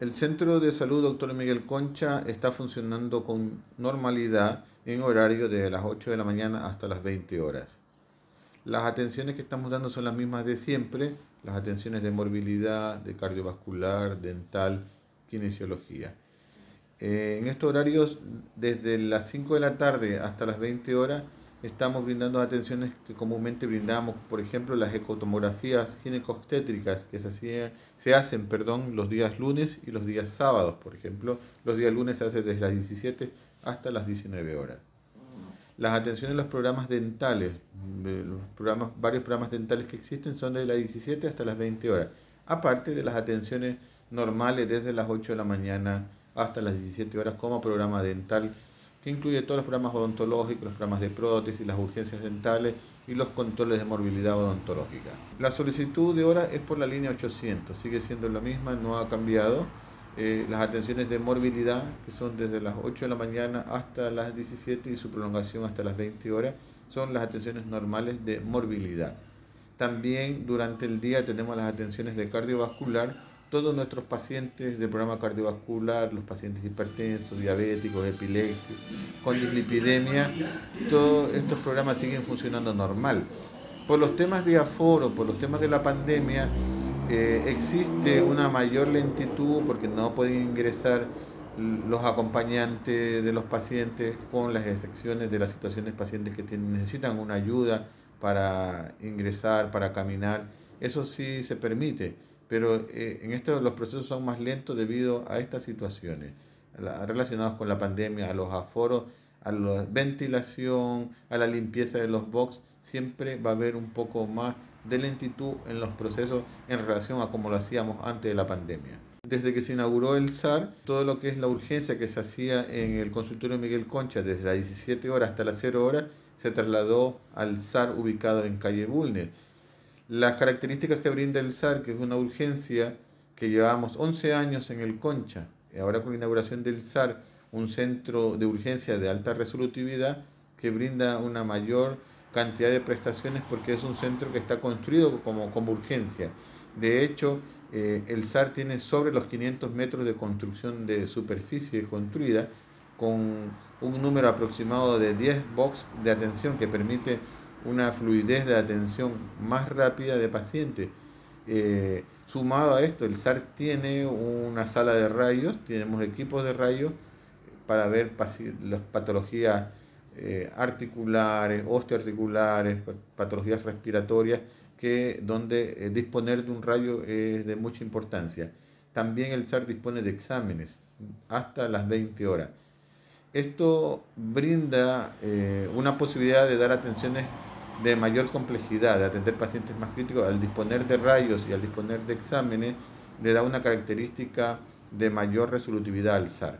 El Centro de Salud Dr. Miguel Concha está funcionando con normalidad en horario de las 8 de la mañana hasta las 20 horas. Las atenciones que estamos dando son las mismas de siempre, las atenciones de morbilidad, de cardiovascular, dental, kinesiología. Eh, en estos horarios, desde las 5 de la tarde hasta las 20 horas, estamos brindando atenciones que comúnmente brindamos, por ejemplo, las ecotomografías ginecostétricas que se, se hacen perdón, los días lunes y los días sábados, por ejemplo. Los días lunes se hace desde las 17 hasta las 19 horas. Las atenciones de los programas dentales, los programas, varios programas dentales que existen son desde las 17 hasta las 20 horas, aparte de las atenciones normales desde las 8 de la mañana hasta las 17 horas como programa dental incluye todos los programas odontológicos, los programas de prótesis, las urgencias dentales y los controles de morbilidad odontológica. La solicitud de hora es por la línea 800, sigue siendo la misma, no ha cambiado. Eh, las atenciones de morbilidad, que son desde las 8 de la mañana hasta las 17 y su prolongación hasta las 20 horas, son las atenciones normales de morbilidad. También durante el día tenemos las atenciones de cardiovascular, todos nuestros pacientes del programa cardiovascular, los pacientes hipertensos, diabéticos, epilépticos, con dislipidemia, todos estos programas siguen funcionando normal. Por los temas de aforo, por los temas de la pandemia, eh, existe una mayor lentitud porque no pueden ingresar los acompañantes de los pacientes con las excepciones de las situaciones pacientes que necesitan una ayuda para ingresar, para caminar. Eso sí se permite pero eh, en esto los procesos son más lentos debido a estas situaciones relacionadas con la pandemia, a los aforos, a la ventilación, a la limpieza de los box, siempre va a haber un poco más de lentitud en los procesos en relación a como lo hacíamos antes de la pandemia. Desde que se inauguró el SAR, todo lo que es la urgencia que se hacía en el consultorio Miguel Concha desde las 17 horas hasta las 0 horas, se trasladó al SAR ubicado en calle Bulnes las características que brinda el SAR, que es una urgencia que llevamos 11 años en el Concha, y ahora con la inauguración del SAR, un centro de urgencia de alta resolutividad que brinda una mayor cantidad de prestaciones porque es un centro que está construido como, como urgencia. De hecho, eh, el SAR tiene sobre los 500 metros de construcción de superficie construida con un número aproximado de 10 box de atención que permite una fluidez de atención más rápida de paciente. Eh, sumado a esto, el SAR tiene una sala de rayos, tenemos equipos de rayos para ver las patologías eh, articulares, osteoarticulares, patologías respiratorias, que donde eh, disponer de un rayo es de mucha importancia. También el SAR dispone de exámenes hasta las 20 horas. Esto brinda una posibilidad de dar atenciones de mayor complejidad, de atender pacientes más críticos, al disponer de rayos y al disponer de exámenes, le da una característica de mayor resolutividad al SAR.